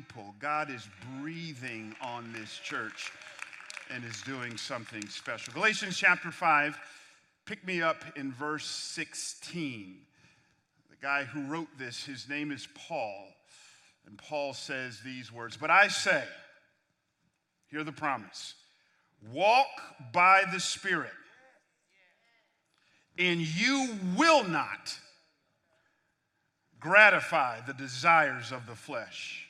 people. God is breathing on this church and is doing something special. Galatians chapter 5, pick me up in verse 16. The guy who wrote this, his name is Paul. And Paul says these words But I say, hear the promise walk by the Spirit, and you will not gratify the desires of the flesh.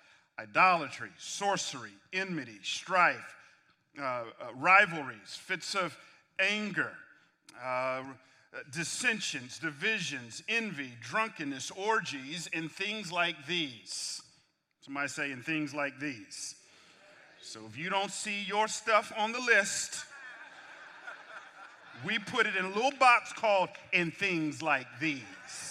idolatry, sorcery, enmity, strife, uh, uh, rivalries, fits of anger, uh, dissensions, divisions, envy, drunkenness, orgies, and things like these. Somebody say, and things like these. So if you don't see your stuff on the list, we put it in a little box called "In Things Like These.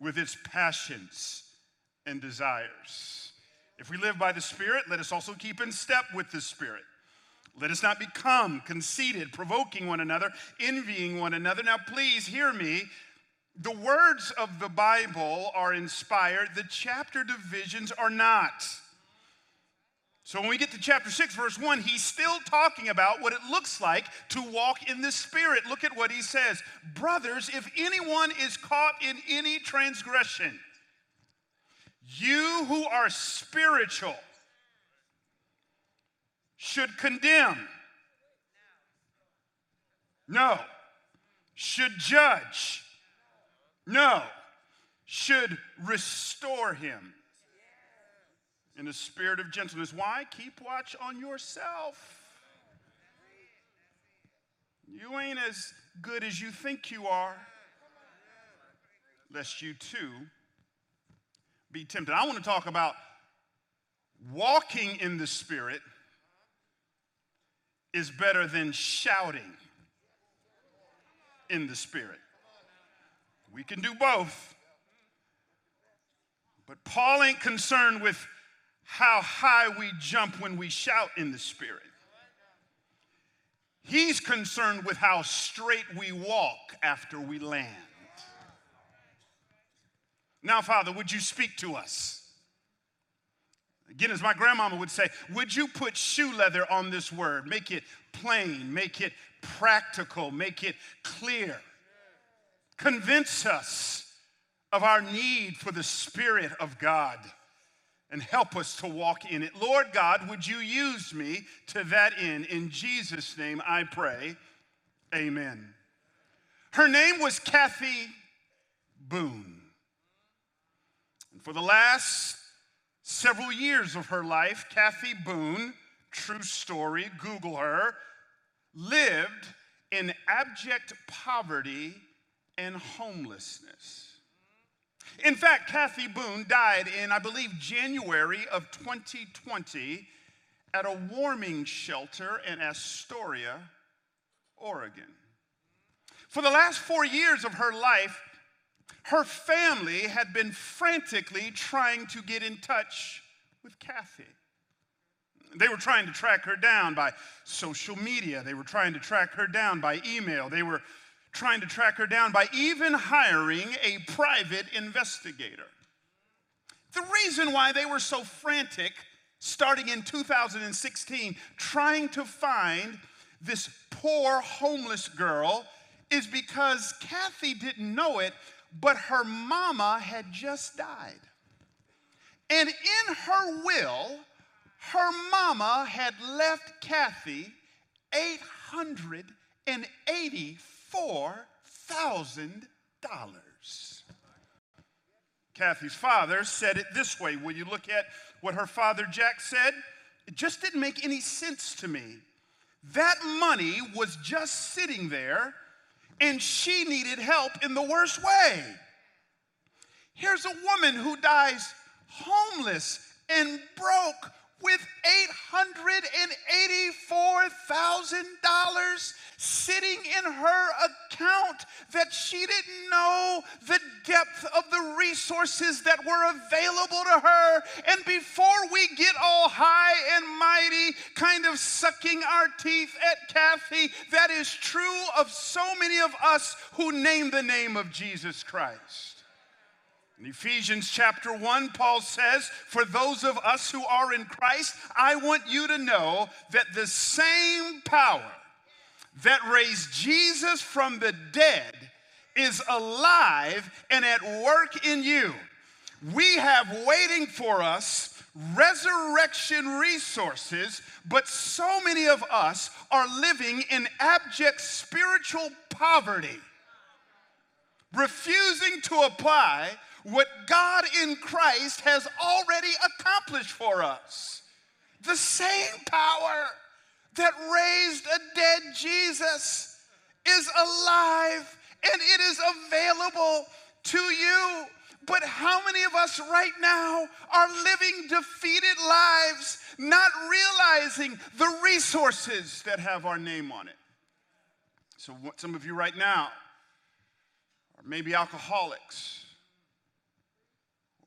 with its passions and desires. If we live by the Spirit, let us also keep in step with the Spirit. Let us not become conceited, provoking one another, envying one another. Now, please hear me. The words of the Bible are inspired, the chapter divisions are not. So when we get to chapter 6, verse 1, he's still talking about what it looks like to walk in the Spirit. Look at what he says Brothers, if anyone is caught in any transgression, you who are spiritual, should condemn. No. Should judge. No. Should restore him in a spirit of gentleness. Why? Keep watch on yourself. You ain't as good as you think you are, lest you too be tempted. I want to talk about walking in the Spirit is better than shouting in the Spirit. We can do both. But Paul ain't concerned with how high we jump when we shout in the Spirit. He's concerned with how straight we walk after we land. Now, Father, would you speak to us? Again, as my grandmama would say, would you put shoe leather on this word? Make it plain, make it practical, make it clear. Convince us of our need for the Spirit of God and help us to walk in it. Lord God, would you use me to that end? In Jesus' name I pray. Amen. Her name was Kathy Boone. And for the last several years of her life, Kathy Boone, true story, Google her, lived in abject poverty and homelessness. In fact, Kathy Boone died in, I believe, January of 2020 at a warming shelter in Astoria, Oregon. For the last four years of her life, her family had been frantically trying to get in touch with Kathy. They were trying to track her down by social media. They were trying to track her down by email. They were trying to track her down by even hiring a private investigator. The reason why they were so frantic, starting in 2016, trying to find this poor homeless girl, is because Kathy didn't know it, but her mama had just died. And in her will, her mama had left Kathy $884,000. Kathy's father said it this way. Will you look at what her father Jack said? It just didn't make any sense to me. That money was just sitting there, and she needed help in the worst way. Here's a woman who dies homeless and broke with $884,000 sitting in her account that she didn't know the depth of the resources that were available to her. And before we get all high and mighty, kind of sucking our teeth at Kathy, that is true of so many of us who name the name of Jesus Christ. In Ephesians chapter 1, Paul says, For those of us who are in Christ, I want you to know that the same power that raised Jesus from the dead is alive and at work in you. We have waiting for us resurrection resources, but so many of us are living in abject spiritual poverty, refusing to apply what God in Christ has already accomplished for us. The same power that raised a dead Jesus is alive and it is available to you. But how many of us right now are living defeated lives, not realizing the resources that have our name on it? So, some of you right now are maybe alcoholics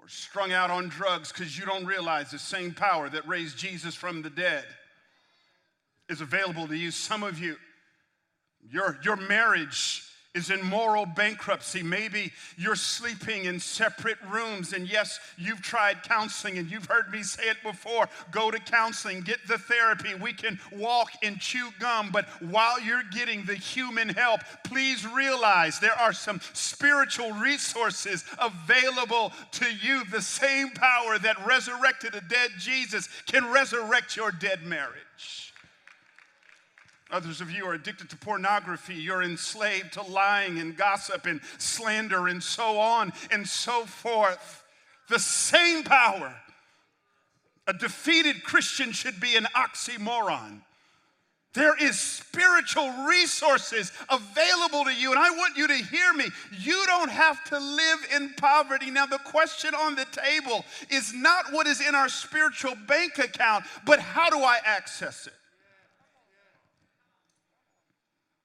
strung out on drugs because you don't realize the same power that raised Jesus from the dead is available to you. Some of you, your, your marriage is in moral bankruptcy. Maybe you're sleeping in separate rooms. And yes, you've tried counseling and you've heard me say it before. Go to counseling, get the therapy. We can walk and chew gum. But while you're getting the human help, please realize there are some spiritual resources available to you. The same power that resurrected a dead Jesus can resurrect your dead marriage. Others of you are addicted to pornography. You're enslaved to lying and gossip and slander and so on and so forth. The same power. A defeated Christian should be an oxymoron. There is spiritual resources available to you, and I want you to hear me. You don't have to live in poverty. Now, the question on the table is not what is in our spiritual bank account, but how do I access it?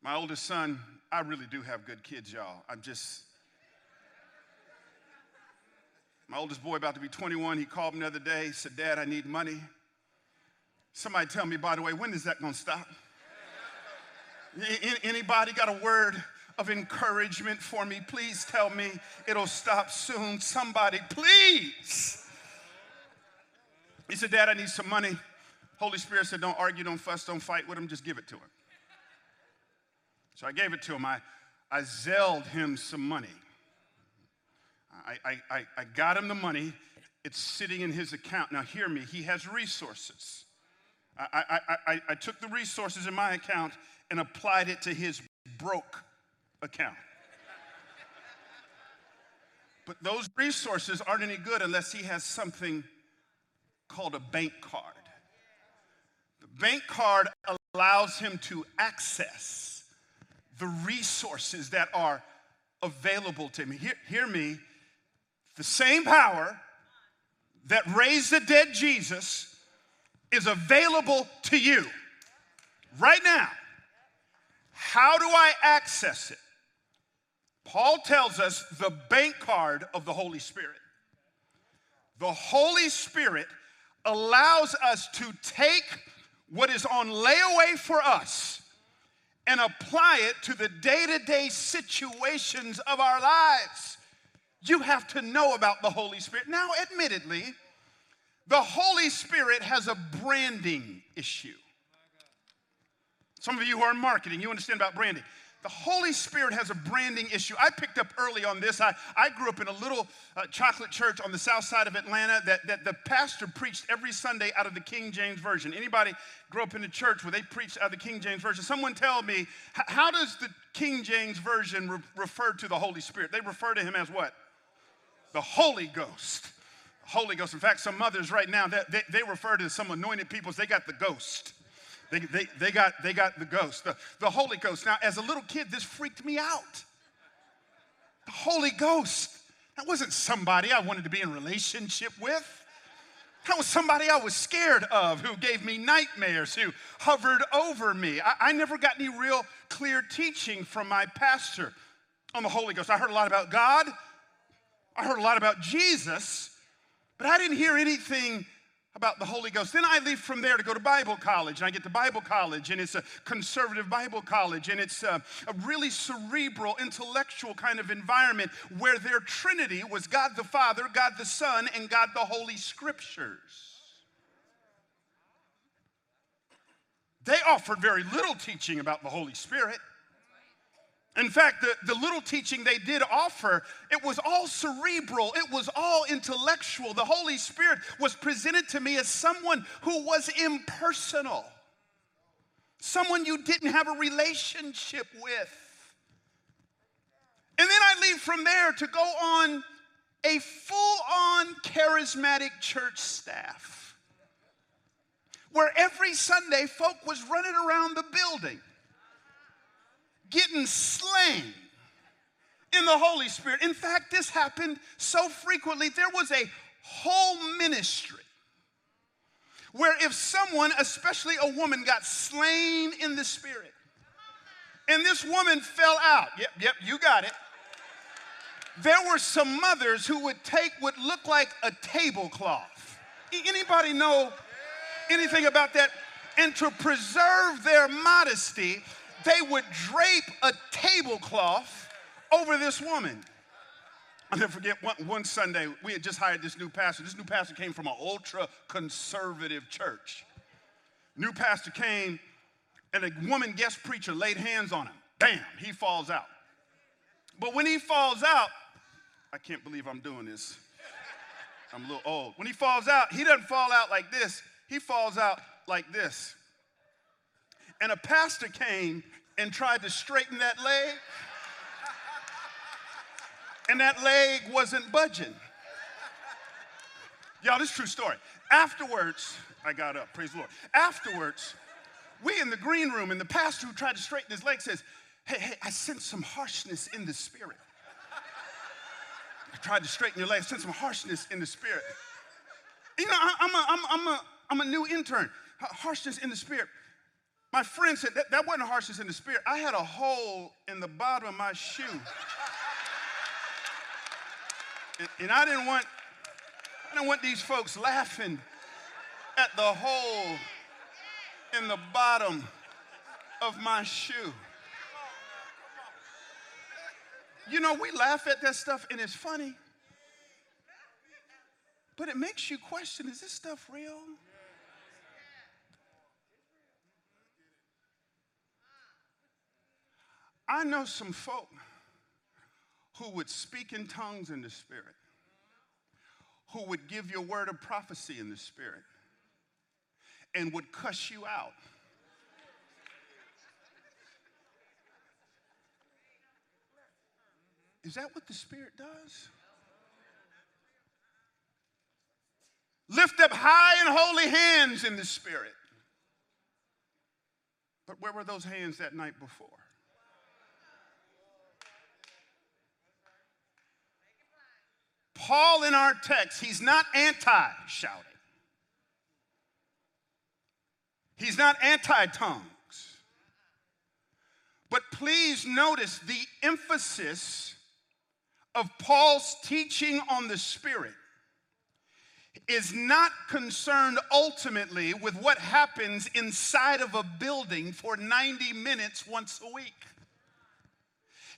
My oldest son, I really do have good kids, y'all. I'm just. My oldest boy, about to be 21, he called me the other day. Said, Dad, I need money. Somebody tell me, by the way, when is that to stop? Anybody got a word of encouragement for me? Please tell me it'll stop soon. Somebody, please. He said, Dad, I need some money. Holy Spirit said, Don't argue, don't fuss, don't fight with him, just give it to him. So I gave it to him. I, I zelled him some money. I, I, I got him the money. It's sitting in his account. Now, hear me, he has resources. I, I, I, I took the resources in my account and applied it to his broke account. But those resources aren't any good unless he has something called a bank card. The bank card allows him to access the resources that are available to me. Hear, hear me. The same power that raised the dead Jesus is available to you right now. How do I access it? Paul tells us the bank card of the Holy Spirit. The Holy Spirit allows us to take what is on layaway for us and apply it to the day to day situations of our lives. You have to know about the Holy Spirit. Now, admittedly, the Holy Spirit has a branding issue. Some of you who are in marketing, you understand about branding. The Holy Spirit has a branding issue. I picked up early on this. I, I grew up in a little uh, chocolate church on the south side of Atlanta that, that the pastor preached every Sunday out of the King James Version. Anybody grew up in a church where they preached out of the King James Version? Someone tell me, how does the King James Version re- refer to the Holy Spirit? They refer to him as what? The Holy Ghost. Holy Ghost. In fact, some mothers right now, they, they, they refer to some anointed people as they got the ghost. They, they, they, got, they got the ghost, the, the Holy Ghost. Now, as a little kid, this freaked me out. The Holy Ghost. That wasn't somebody I wanted to be in relationship with. That was somebody I was scared of, who gave me nightmares, who hovered over me. I, I, never got any real clear teaching from my pastor on the Holy Ghost. I heard a lot about God, I heard a lot about Jesus, but I didn't hear anything about the Holy Ghost. Then I leave from there to go to Bible college, and I get to Bible college, and it's a conservative Bible college, and it's a, a, really cerebral, intellectual kind of environment where their Trinity was God the Father, God the Son, and God the Holy Scriptures. They offered very little teaching about the Holy Spirit. In fact, the, the little teaching they did offer, it was all cerebral, it was all intellectual. The Holy Spirit was presented to me as someone who was impersonal, someone you didn't have a relationship with. And then I leave from there to go on a full on charismatic church staff where every Sunday folk was running around the building getting slain in the Holy Spirit. In fact, this happened so frequently, there was a whole ministry where if someone, especially a woman, got slain in the Spirit, and this woman fell out, yep, yep, you got it. There were some mothers who would take what looked like a tablecloth. Anybody know anything about that? And to preserve their modesty, they would drape a tablecloth over this woman. I'll never forget one, one, Sunday, we had just hired this new pastor. This new pastor came from an ultra conservative church. New pastor came, and a woman guest preacher laid hands on him. Bam, he falls out. But when he falls out, I can't believe I'm doing this. I'm a little old. When he falls out, he doesn't fall out like this, he falls out like this. And a pastor came and tried to straighten that leg, and that leg wasn't budging. Y'all, this is true story. Afterwards, I got up, praise the Lord. Afterwards, we in the green room, and the pastor who tried to straighten his leg says, Hey, hey, I sense some harshness in the spirit. I tried to straighten your leg, I sense some harshness in the spirit. You know, I, am a, I'm, I'm, a, I'm a new intern. Harshness in the spirit. My friend said that, that wasn't harshness in the spirit. I had a hole in the bottom of my shoe. And, and I didn't want I didn't want these folks laughing at the hole in the bottom of my shoe. You know, we laugh at that stuff and it's funny. But it makes you question is this stuff real? I know some folk who would speak in tongues in the Spirit, who would give you a word of prophecy in the Spirit, and would cuss you out. Is that what the Spirit does? Lift up high and holy hands in the Spirit. But where were those hands that night before? Paul in our text, he's not anti shouting, he's not anti tongues. But please notice the emphasis of Paul's teaching on the Spirit is not concerned ultimately with what happens inside of a building for 90 minutes once a week.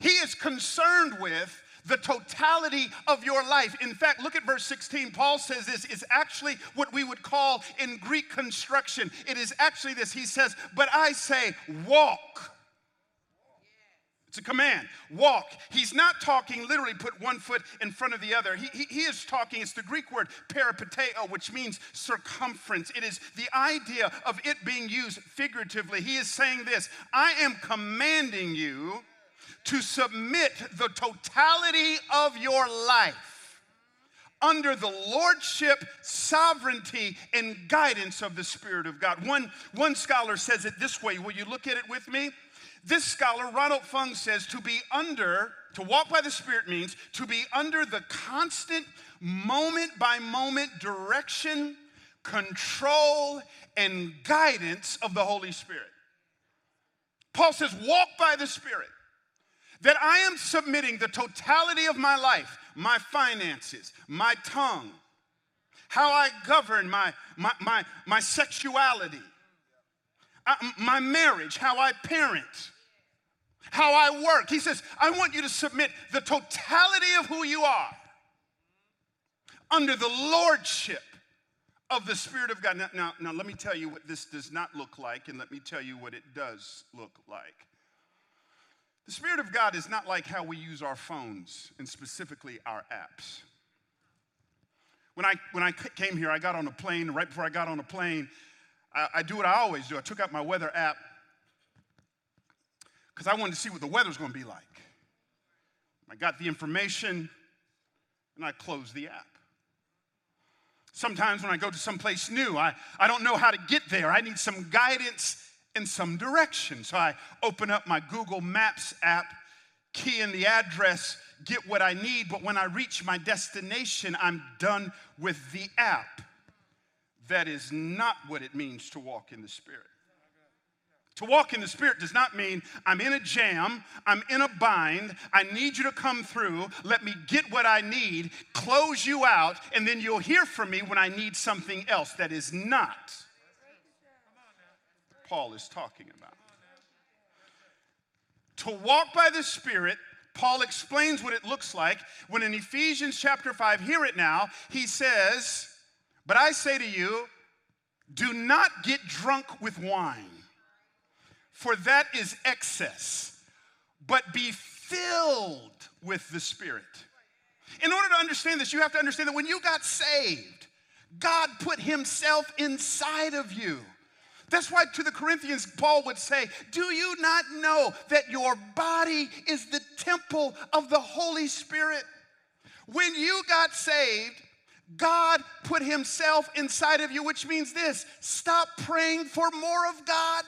He is concerned with the totality of your life. In fact, look at verse 16. Paul says this is actually what we would call in Greek construction. It is actually this. He says, But I say, walk. It's a command. Walk. He's not talking literally put one foot in front of the other. He, he, he, is talking, it's the Greek word peripateo, which means circumference. It is the idea of it being used figuratively. He is saying this I am commanding you to submit the totality of your life under the lordship, sovereignty, and guidance of the Spirit of God. One, one scholar says it this way. Will you look at it with me? This scholar, Ronald Fung, says to be under, to walk by the Spirit means to be under the constant, moment by moment direction, control, and guidance of the Holy Spirit. Paul says, walk by the Spirit. That I am submitting the totality of my life, my finances, my tongue, how I govern my, my, my, my sexuality, uh, my marriage, how I parent, how I work. He says, I want you to submit the totality of who you are under the lordship of the Spirit of God. Now, now, now, let me tell you what this does not look like, and let me tell you what it does look like. The Spirit of God is not like how we use our phones, and specifically our apps. When I, when I came here, I got on a plane. Right before I got on a plane, I, I do what I always do I took out my weather app because I wanted to see what the weather's going to be like. I got the information and I closed the app. Sometimes when I go to someplace new, I, I don't know how to get there. I need some guidance and some direction. So I open up my Google Maps app, key in the address, get what I need, but when I reach my destination, I'm done with the app. That is not what it means to walk in the Spirit. To walk in the Spirit does not mean I'm in a jam, I'm in a bind, I need you to come through, let me get what I need, close you out, and then you'll hear from me when I need something else. That is not Paul is talking about. To walk by the Spirit, Paul explains what it looks like when in Ephesians chapter 5, hear it now, he says, But I say to you, do not get drunk with wine for that is excess, but be filled with the Spirit. In order to understand this, you have to understand that when you got saved, God put Himself inside of you. That's why to the Corinthians, Paul would say, Do you not know that your body is the temple of the Holy Spirit? When you got saved, God put Himself inside of you, which means this stop praying for more of God.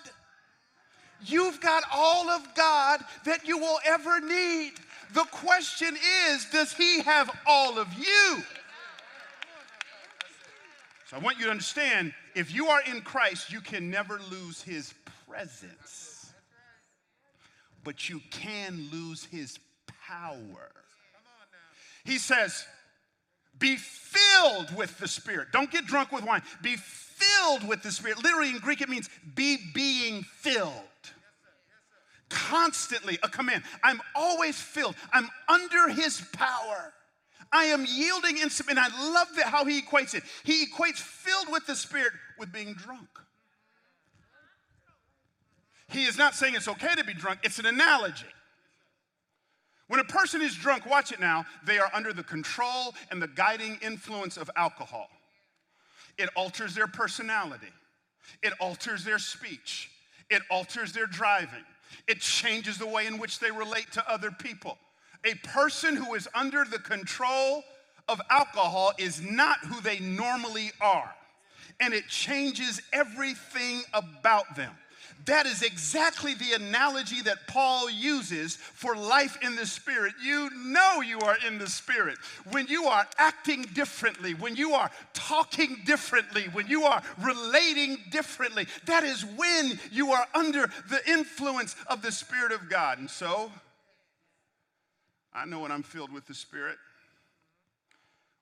You've got all of God that you will ever need. The question is, does He have all of you? So I want you to understand if you are in Christ, you can never lose His presence, but you can lose His power. He says, be filled with the Spirit. Don't get drunk with wine. Be filled with the Spirit. Literally in Greek, it means be being filled. Constantly a command. I'm always filled. I'm under His power. I am yielding in submission. I love that how he equates it. He equates filled with the Spirit with being drunk. He is not saying it's okay to be drunk, it's an analogy. When a person is drunk, watch it now, they are under the control and the guiding influence of alcohol. It alters their personality, it alters their speech, it alters their driving, it changes the way in which they relate to other people. A person who is under the control of alcohol is not who they normally are, and it changes everything about them. That is exactly the analogy that Paul uses for life in the Spirit. You know you are in the Spirit when you are acting differently, when you are talking differently, when you are relating differently. That is when you are under the influence of the Spirit of God. And so, I know when I'm filled with the Spirit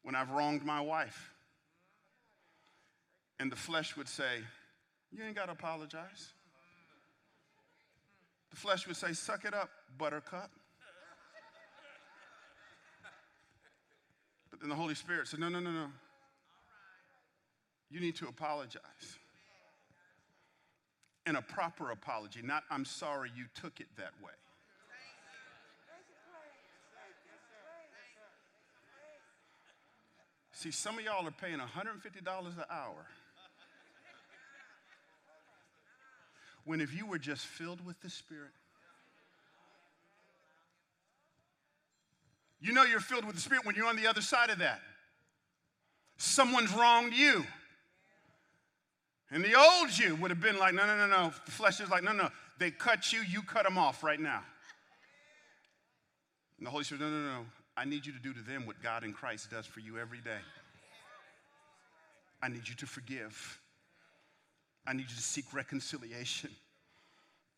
when I've wronged my wife. And the flesh would say, You ain't got to apologize. The flesh would say, Suck it up, buttercup. But then the Holy Spirit said, No, no, no, no. You need to apologize. And a proper apology, not I'm sorry you took it that way. See, some of y'all are paying $150 an hour. When if you were just filled with the Spirit, you know you're filled with the Spirit when you're on the other side of that. Someone's wronged you. And the old you would have been like, no, no, no, no. The flesh is like, no, no. They cut you, you cut them off right now. And the Holy Spirit, no, no, no. I need you to do to them what God in Christ does for you every day. I need you to forgive. I need you to seek reconciliation.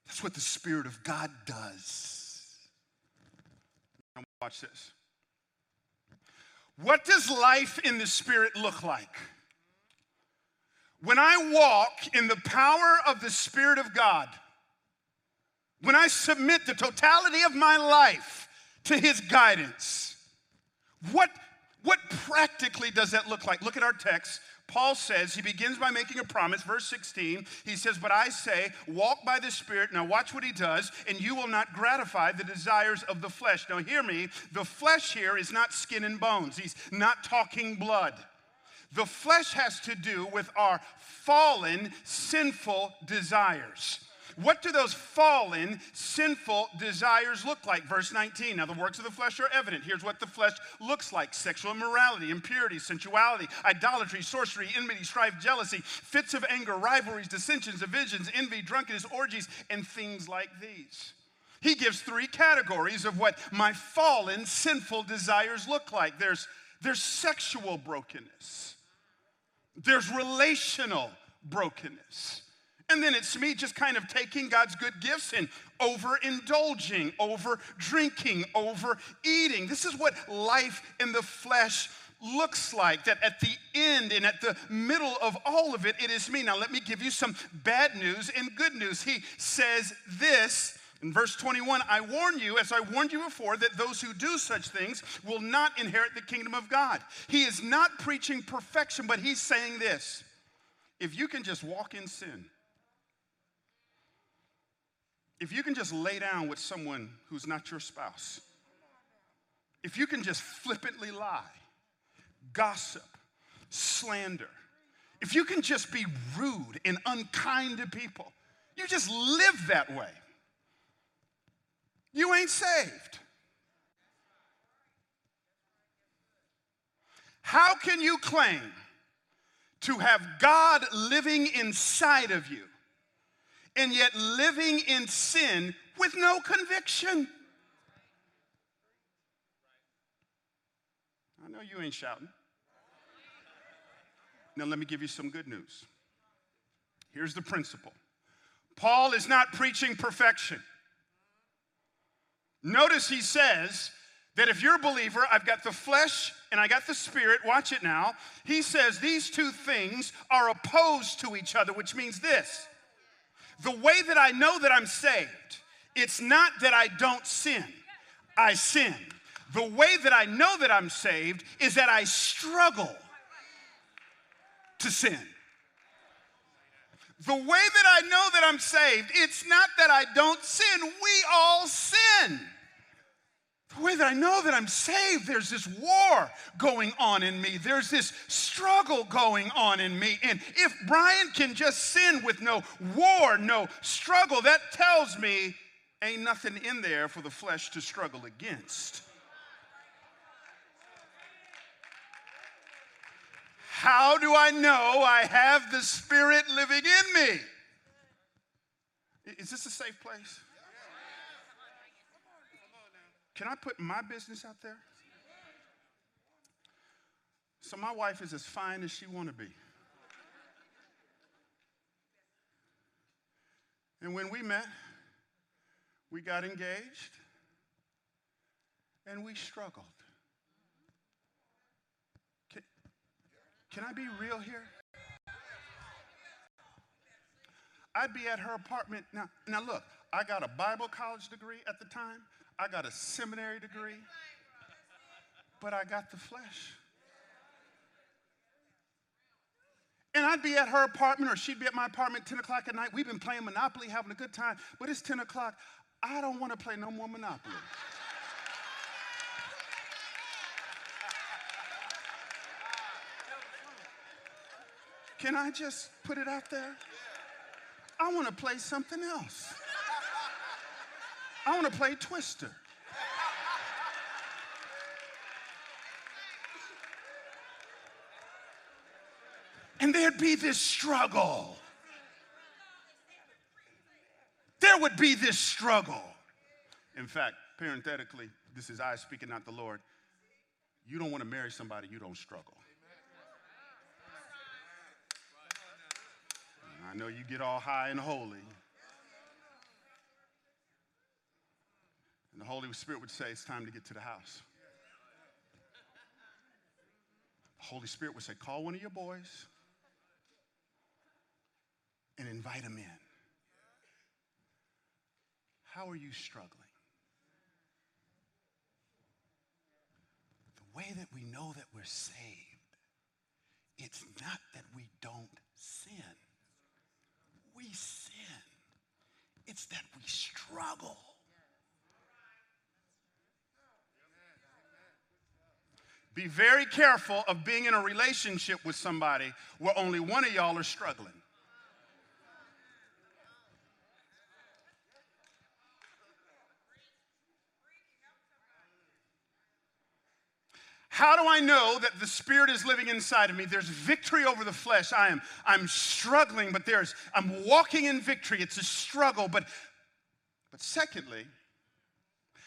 That's what the Spirit of God does. Now watch this. What does life in the Spirit look like? When I walk in the power of the Spirit of God, when I submit the totality of my life to His guidance, what, what practically does that look like? Look at our text. Paul says, he begins by making a promise, verse 16. He says, But I say, walk by the Spirit. Now, watch what he does, and you will not gratify the desires of the flesh. Now, hear me. The flesh here is not skin and bones, he's not talking blood. The flesh has to do with our fallen, sinful desires. What do those fallen, sinful desires look like? Verse 19. Now, the works of the flesh are evident. Here's what the flesh looks like sexual immorality, impurity, sensuality, idolatry, sorcery, enmity, strife, jealousy, fits of anger, rivalries, dissensions, divisions, envy, drunkenness, orgies, and things like these. He gives three categories of what my fallen, sinful desires look like there's, there's sexual brokenness, there's relational brokenness. And then it's me just kind of taking God's good gifts and overindulging, over drinking, over eating. This is what life in the flesh looks like. That at the end and at the middle of all of it, it is me. Now, let me give you some bad news and good news. He says this in verse 21 I warn you, as I warned you before, that those who do such things will not inherit the kingdom of God. He is not preaching perfection, but he's saying this if you can just walk in sin, if you can just lay down with someone who's not your spouse, if you can just flippantly lie, gossip, slander, if you can just be rude and unkind to people, you just live that way, you ain't saved. How can you claim to have God living inside of you and yet living in sin with no conviction. I know you ain't shouting. Now, let me give you some good news. Here's the principle Paul is not preaching perfection. Notice he says that if you're a believer, I've got the flesh and I got the spirit. Watch it now. He says these two things are opposed to each other, which means this the way that I know that I'm saved, it's not that I don't sin, I sin. The way that I know that I'm saved is that I struggle to sin. The way that I know that I'm saved, it's not that I don't sin, we all sin the way that I know that I'm saved, there's this war going on in me. There's this struggle going on in me. And if Bryan can just sin with no war, no struggle, that tells me ain't nothing in there for the flesh to struggle against. How do I know I have the Spirit living in me? Is this a safe place? Can I put my business out there? So my wife is as fine as she want to be. And when we met, we got engaged and we struggled. Can, can I be real here? I'd be at her apartment. Now, now look, I got a Bible college degree at the time. I got a seminary degree, but I got the flesh. And I'd be at her apartment or she'd be at my apartment 10 o'clock at night. We've been playing Monopoly, having a good time, but it's 10 o'clock. I don't want to play no more Monopoly. Can I just put it out there? I want to play something else. I want to play Twister. And there'd be this struggle. There would be this struggle. In fact, parenthetically, this is I speaking, not the Lord. You don't want to marry somebody you don't struggle. I know you get all high and holy. And the Holy Spirit would say, It's time to get to the house. The Holy Spirit would say, Call one of your boys and invite them in. How are you struggling? The way that we know that we're saved, it's not that we don't sin. We sin. It's that we struggle. Be very careful of being in a relationship with somebody where only one of y'all are struggling. How do I know that the Spirit is living inside of me? There's victory over the flesh. I am I'm struggling, but there's I'm walking in victory. It's a struggle, but but secondly,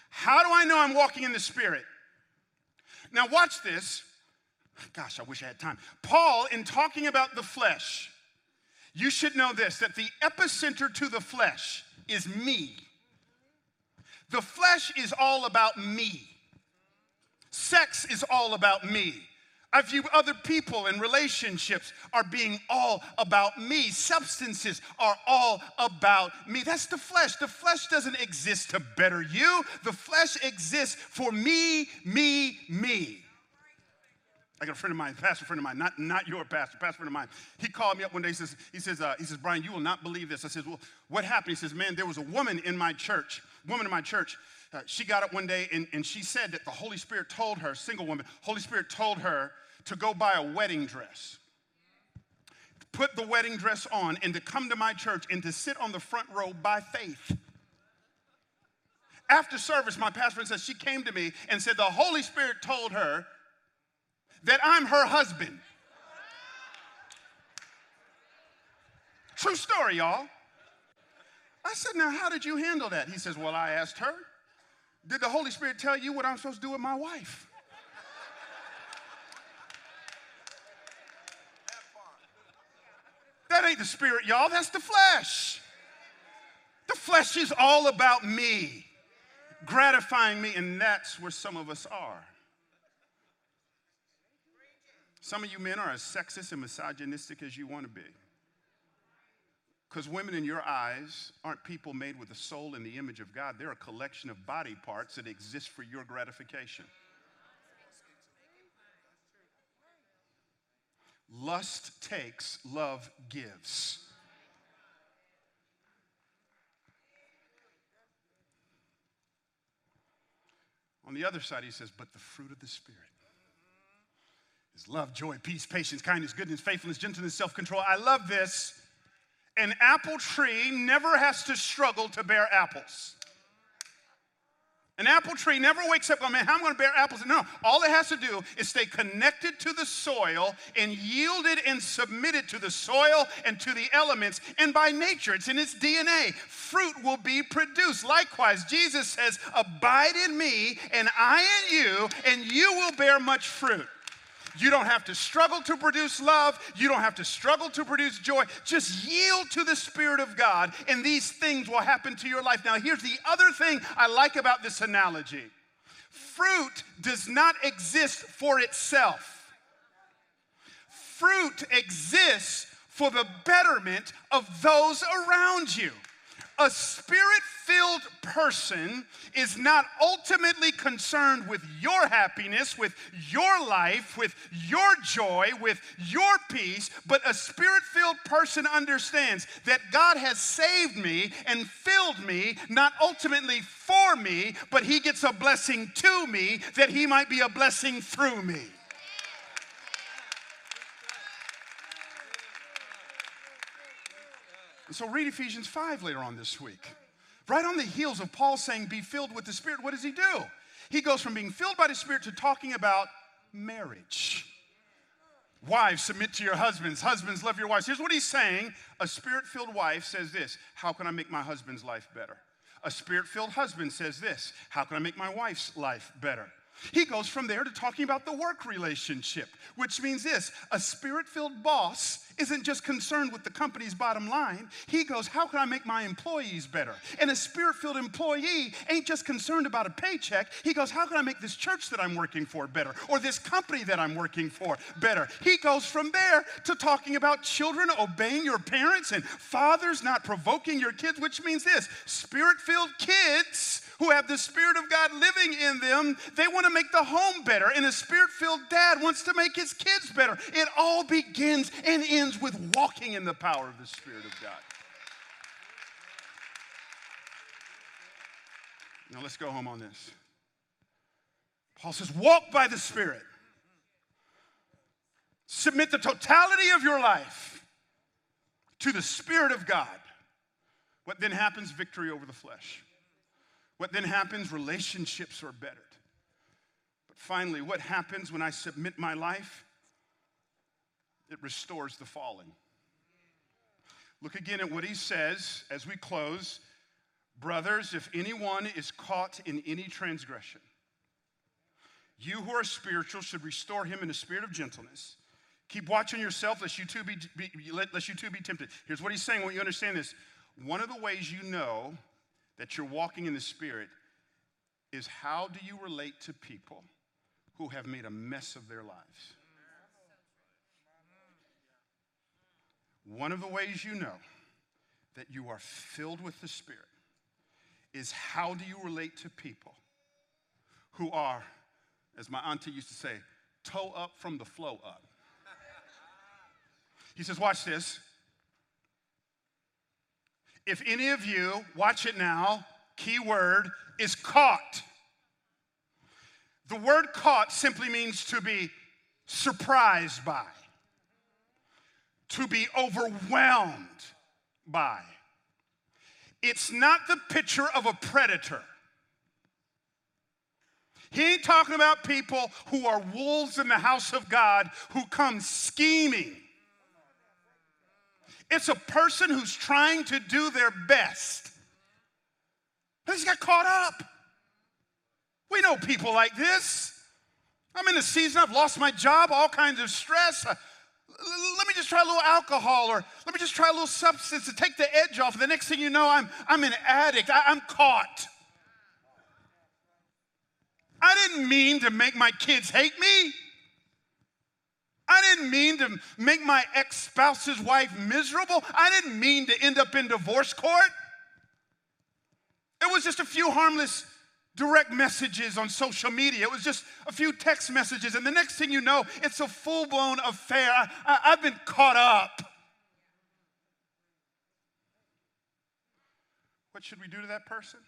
how do I know I'm walking in the Spirit? Now watch this. Gosh, I wish I had time. Paul, in talking about the flesh, you should know this that the epicenter to the flesh is me. The flesh is all about me. Sex is all about me. I view other people and relationships are being all about me. Substances are all about me. That's the flesh. The flesh doesn't exist to better you, the flesh exists for me, me, me. I got a friend of mine, pastor friend of mine, not, not your pastor, pastor friend of mine. He called me up one day. He says, he says, uh, he says, Bryan, you will not believe this. I said, well, what happened? He says, man, there was a woman in my church, woman in my church uh, she got up one day and, and she said that the Holy Spirit told her, single woman, Holy Spirit told her to go buy a wedding dress. Put the wedding dress on and to come to my church and to sit on the front row by faith. After service, my pastor said she came to me and said the Holy Spirit told her that I'm her husband. True story, y'all. I said, Now, how did you handle that? He says, Well, I asked her. Did the Holy Spirit tell you what I'm supposed to do with my wife? That ain't the spirit, y'all. That's the flesh. The flesh is all about me, gratifying me, and that's where some of us are. Some of you men are as sexist and misogynistic as you want to be. Because women in your eyes aren't people made with a soul in the image of God. They're a collection of body parts that exist for your gratification. Lust takes, love gives. On the other side, he says, but the fruit of the Spirit is love, joy, peace, patience, kindness, goodness, faithfulness, gentleness, self control. I love this an apple tree never has to struggle to bear apples. An apple tree never wakes up going, man, how am I going to bear apples? No, all it has to do is stay connected to the soil and yielded and submitted to the soil and to the elements. And by nature, it's in its DNA. Fruit will be produced. Likewise, Jesus says, Abide in me, and I in you, and you will bear much fruit. You don't have to struggle to produce love. You don't have to struggle to produce joy. Just yield to the Spirit of God, and these things will happen to your life. Now, here's the other thing I like about this analogy fruit does not exist for itself, fruit exists for the betterment of those around you. A spirit filled person is not ultimately concerned with your happiness, with your life, with your joy, with your peace, but a spirit filled person understands that God has saved me and filled me, not ultimately for me, but He gets a blessing to me that He might be a blessing through me. So read Ephesians 5 later on this week. Right on the heels of Paul saying, Be filled with the Spirit, what does he do? He goes from being filled by the Spirit to talking about marriage. Wives, submit to your husbands. Husbands, love your wives. Here's what he's saying a spirit filled wife says this How can I make my husband's life better? A spirit filled husband says this How can I make my wife's life better? He goes from there to talking about the work relationship, which means this a spirit filled boss isn't just concerned with the company's bottom line. He goes, How can I make my employees better? And a spirit filled employee ain't just concerned about a paycheck. He goes, How can I make this church that I'm working for better? Or this company that I'm working for better? He goes from there to talking about children obeying your parents and fathers not provoking your kids, which means this spirit filled kids who have the Spirit of God living in them, they want to make the home better. And a spirit filled dad wants to make his kids better. It all begins and ends with walking in the power of the Spirit of God. Now let's go home on this. Paul says, walk by the Spirit. Submit the totality of your life to the Spirit of God. What then happens? Victory over the flesh. What then happens? Relationships are bettered. But finally, what happens when I submit my life? It restores the fallen. Look again at what he says as we close. Brothers, if anyone is caught in any transgression, you who are spiritual should restore him in a spirit of gentleness. Keep watching yourself, lest you too be, be, lest you too be tempted. Here's what he's saying. When you understand this, one of the ways you know that you're walking in the Spirit is how do you relate to people who have made a mess of their lives? One of the ways you know that you are filled with the Spirit is how do you relate to people who are, as my auntie used to say, toe up from the flow up. He says, Watch this. If any of you, watch it now, key word, is caught. The word caught simply means to be surprised by, to be overwhelmed by. It's not the picture of a predator. He ain't talking about people who are wolves in the house of God who come scheming it's a person who's trying to do their best. They just got caught up. We know people like this. I'm in a season, I've lost my job, all kinds of stress. Let me just try a little alcohol or let me just try a little substance to take the edge off. The next thing you know, I'm, I'm an addict. I, I'm caught. I didn't mean to make my kids hate me. I didn't mean to make my ex spouse's wife miserable. I didn't mean to end up in divorce court. It was just a few harmless direct messages on social media. It was just a few text messages. And the next thing you know, it's a full blown affair. I, have been caught up. What should we do to that person?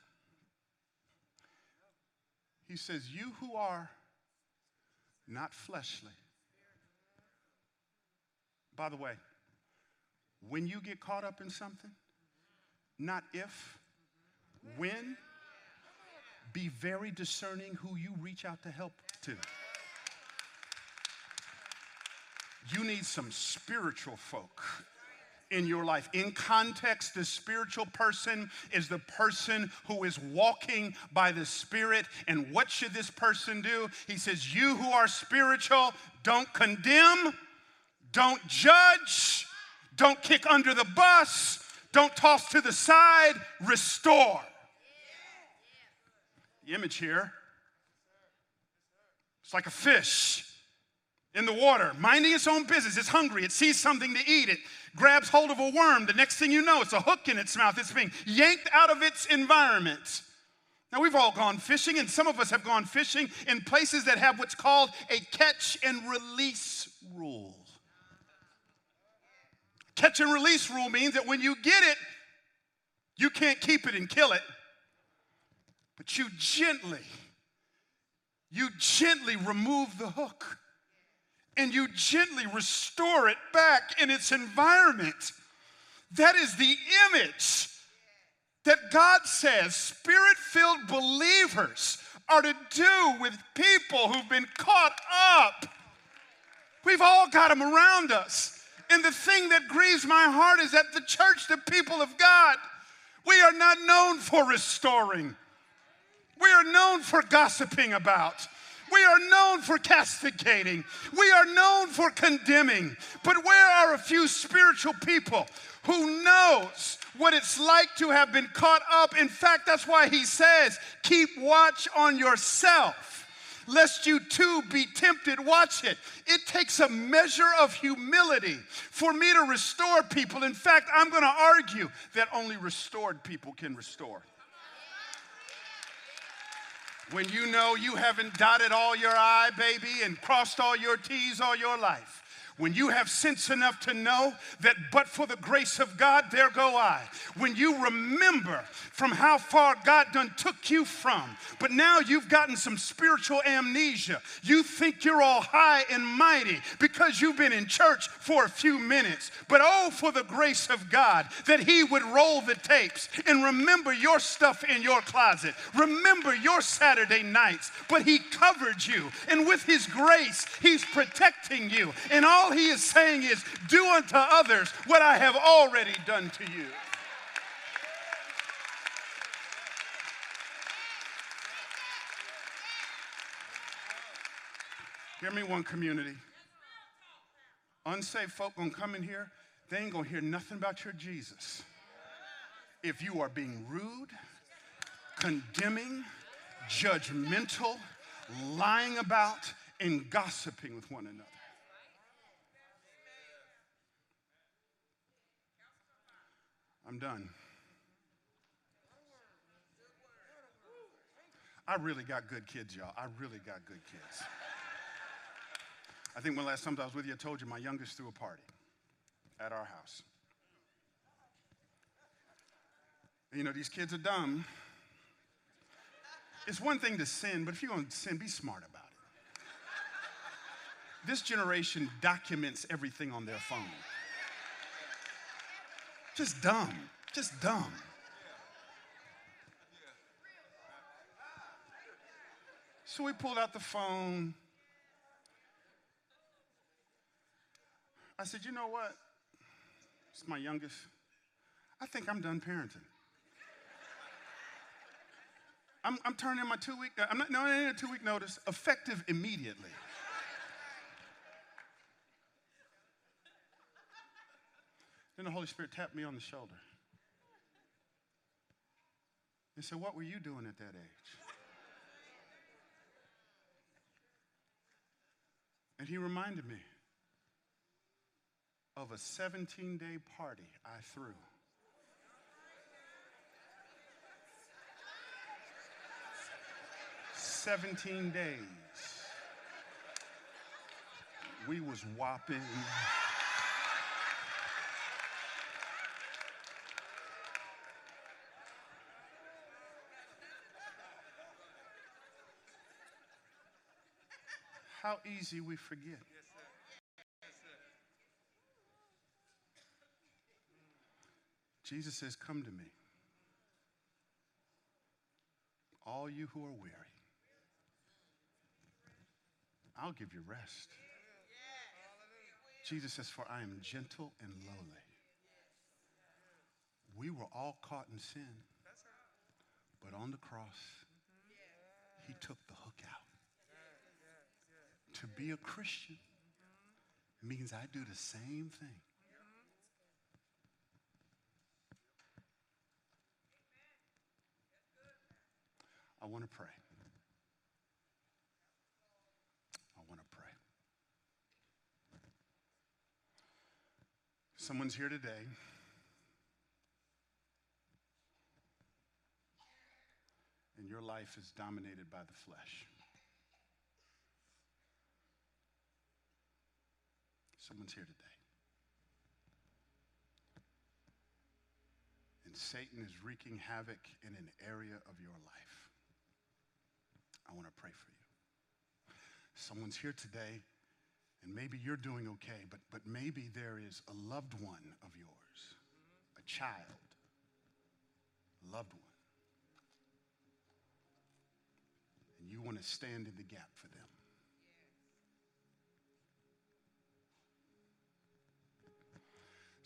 He says, You who are not fleshly, by the way, when you get caught up in something, not if, when, be very discerning who you reach out to help to. You need some spiritual folk in your life. In context, the spiritual person is the person who is walking by the Spirit. And what should this person do? He says, You who are spiritual, don't condemn, don't judge. Don't kick under the bus. Don't toss to the side. Restore. The image here it's like a fish in the water, minding its own business. It's hungry. It sees something to eat. It grabs hold of a worm. The next thing you know, it's a hook in its mouth. It's being yanked out of its environment. Now, we've all gone fishing, and some of us have gone fishing in places that have what's called a catch and release rule. Catch and release rule means that when you get it, you can't keep it and kill it, but you gently, you gently remove the hook and you gently restore it back in its environment. That is the image that God says spirit filled believers are to do with people who've been caught up. We've all got them around us. And the thing that grieves my heart is that the church, the people of God, we are not known for restoring. We are known for gossiping about. We are known for castigating. We are known for condemning. But where are a few spiritual people who knows what it's like to have been caught up? In fact, that's why he says, keep watch on yourself lest you too be tempted. Watch it. It takes a measure of humility for me to restore people. In fact, I'm going to argue that only restored people can restore. When you know you haven't dotted all your I, baby, and crossed all your T's all your life when you have sense enough to know that but for the grace of God, there go I. When you remember from how far God done took you from, but now you've gotten some spiritual amnesia. You think you're all high and mighty because you've been in church for a few minutes. But oh, for the grace of God that He would roll the tapes and remember your stuff in your closet. Remember your Saturday nights. But He covered you, and with His grace, He's protecting you. And all all he is saying is, Do unto others what I have already done to you. Hear me, one community. Unsaved folk gonna come in here, they ain't gonna hear nothing about your Jesus. If you are being rude, condemning, judgmental, lying about, and gossiping with one another. I'm done. I really got good kids, y'all. I really got good kids. I think when last time I was with you, I told you my youngest threw a party at our house. And, you know, these kids are dumb. It's one thing to sin, but if you're going to sin, be smart about it. This generation documents everything on their phone. Just dumb. Just dumb. So we pulled out the phone. I said, you know what? It's my youngest. I think I'm done parenting. I'm, I'm turning in my two week, uh, I'm not, no, in a two week notice, effective immediately. Then the Holy Spirit tapped me on the shoulder. He said, What were you doing at that age? And he reminded me of a 17 day party I threw. Seventeen days. We was whopping. How easy we forget. Jesus says, Come to me, all you who are weary. I'll give you rest. Jesus says, For I am gentle and lowly. We were all caught in sin, but on the cross, he took the hook out to be a Christian means I do the same thing. I want to pray. I want to pray. Someone's here today. And your life is dominated by the flesh. Someone's here today. And Satan is wreaking havoc in an area of your life. I want to pray for you. Someone's here today, and maybe you're doing okay, but, but maybe there is a loved one of yours a child, loved one. And you want to stand in the gap for them.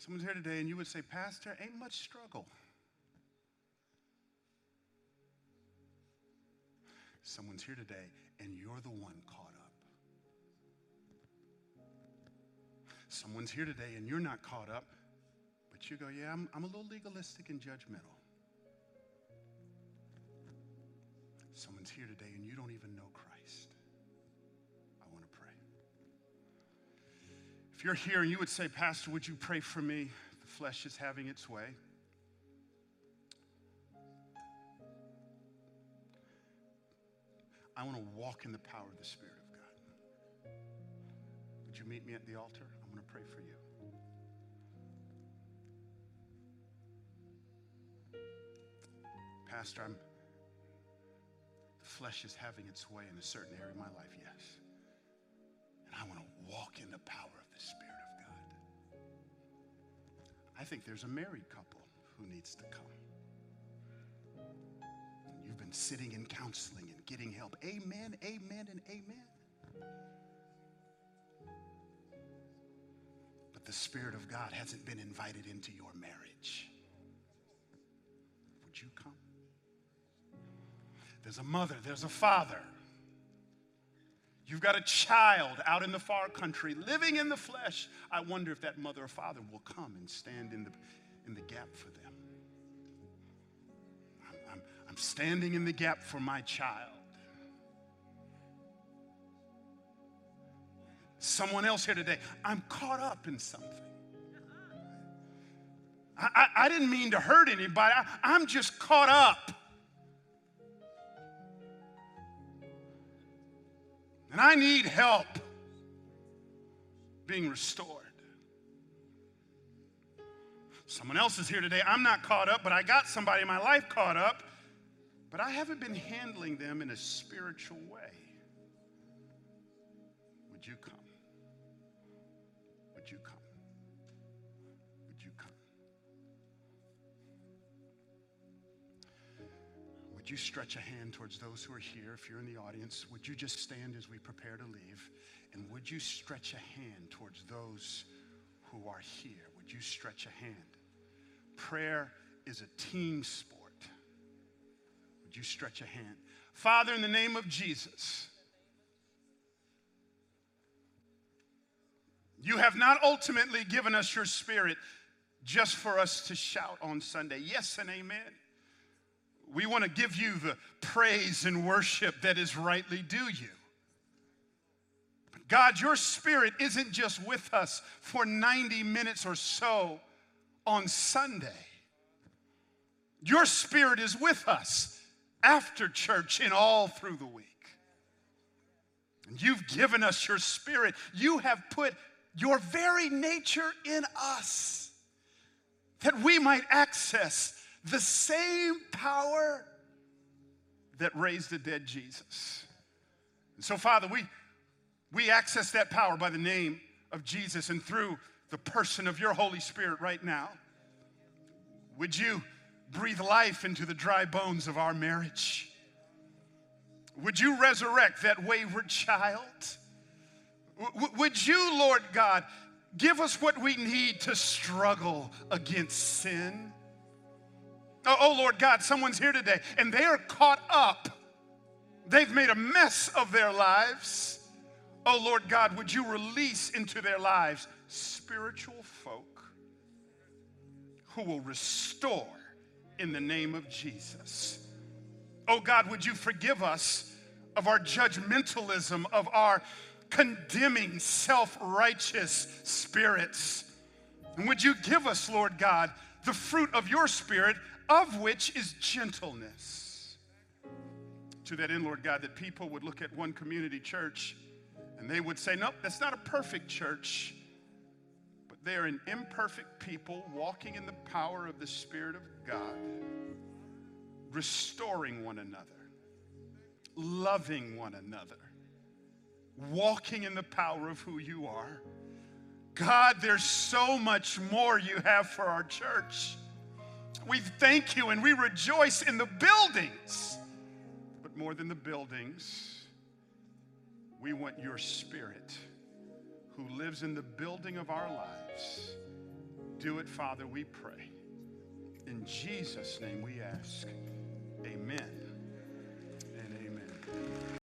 Someone's here today and you would say, Pastor, ain't much struggle. Someone's here today and you're the one caught up. Someone's here today and you're not caught up, but you go, Yeah, I'm, I'm a little legalistic and judgmental. Someone's here today and you don't even know Christ. If you're here and you would say, Pastor, would you pray for me? The flesh is having its way. I want to walk in the power of the Spirit of God. Would you meet me at the altar? I'm going to pray for you. Pastor, I'm, the flesh is having its way in a certain area of my life, yes. And I want to walk in the power of the Spirit of God. I think there's a married couple who needs to come. You've been sitting in counseling and getting help. Amen, amen, and amen. But the Spirit of God hasn't been invited into your marriage. Would you come? There's a mother, there's a father. You've got a child out in the far country living in the flesh. I wonder if that mother or father will come and stand in the, in the gap for them. I'm, I'm, I'm standing in the gap for my child. Someone else here today, I'm caught up in something. I, I, I didn't mean to hurt anybody, I, I'm just caught up. And I need help being restored. Someone else is here today. I'm not caught up, but I got somebody in my life caught up, but I haven't been handling them in a spiritual way. Would you come? Would you stretch a hand towards those who are here? If you're in the audience, would you just stand as we prepare to leave? And would you stretch a hand towards those who are here? Would you stretch a hand? Prayer is a team sport. Would you stretch a hand? Father, in the name of Jesus, you have not ultimately given us your spirit just for us to shout on Sunday. Yes and amen. We want to give you the praise and worship that is rightly due you. But God, your spirit isn't just with us for 90 minutes or so on Sunday. Your spirit is with us after church and all through the week. And you've given us your spirit. You have put your very nature in us that we might access the same power that raised the dead Jesus. And so, Father, we, we access that power by the name of Jesus and through the person of your Holy Spirit right now. Would you breathe life into the dry bones of our marriage? Would you resurrect that wayward child? W- would you, Lord God, give us what we need to struggle against sin? Oh, oh, Lord God, someone's here today and they are caught up. They've made a mess of their lives. Oh, Lord God, would you release into their lives spiritual folk who will restore in the name of Jesus? Oh, God, would you forgive us of our judgmentalism, of our condemning, self righteous spirits? And would you give us, Lord God, the fruit of your spirit of which is gentleness. To that end, Lord God, that people would look at one community church and they would say, Nope, that's not a perfect church, but they are an imperfect people walking in the power of the Spirit of God, restoring one another, loving one another, walking in the power of who you are. God, there's so much more you have for our church. We thank you and we rejoice in the buildings. But more than the buildings, we want your spirit who lives in the building of our lives. Do it, Father, we pray. In Jesus' name we ask. Amen and amen.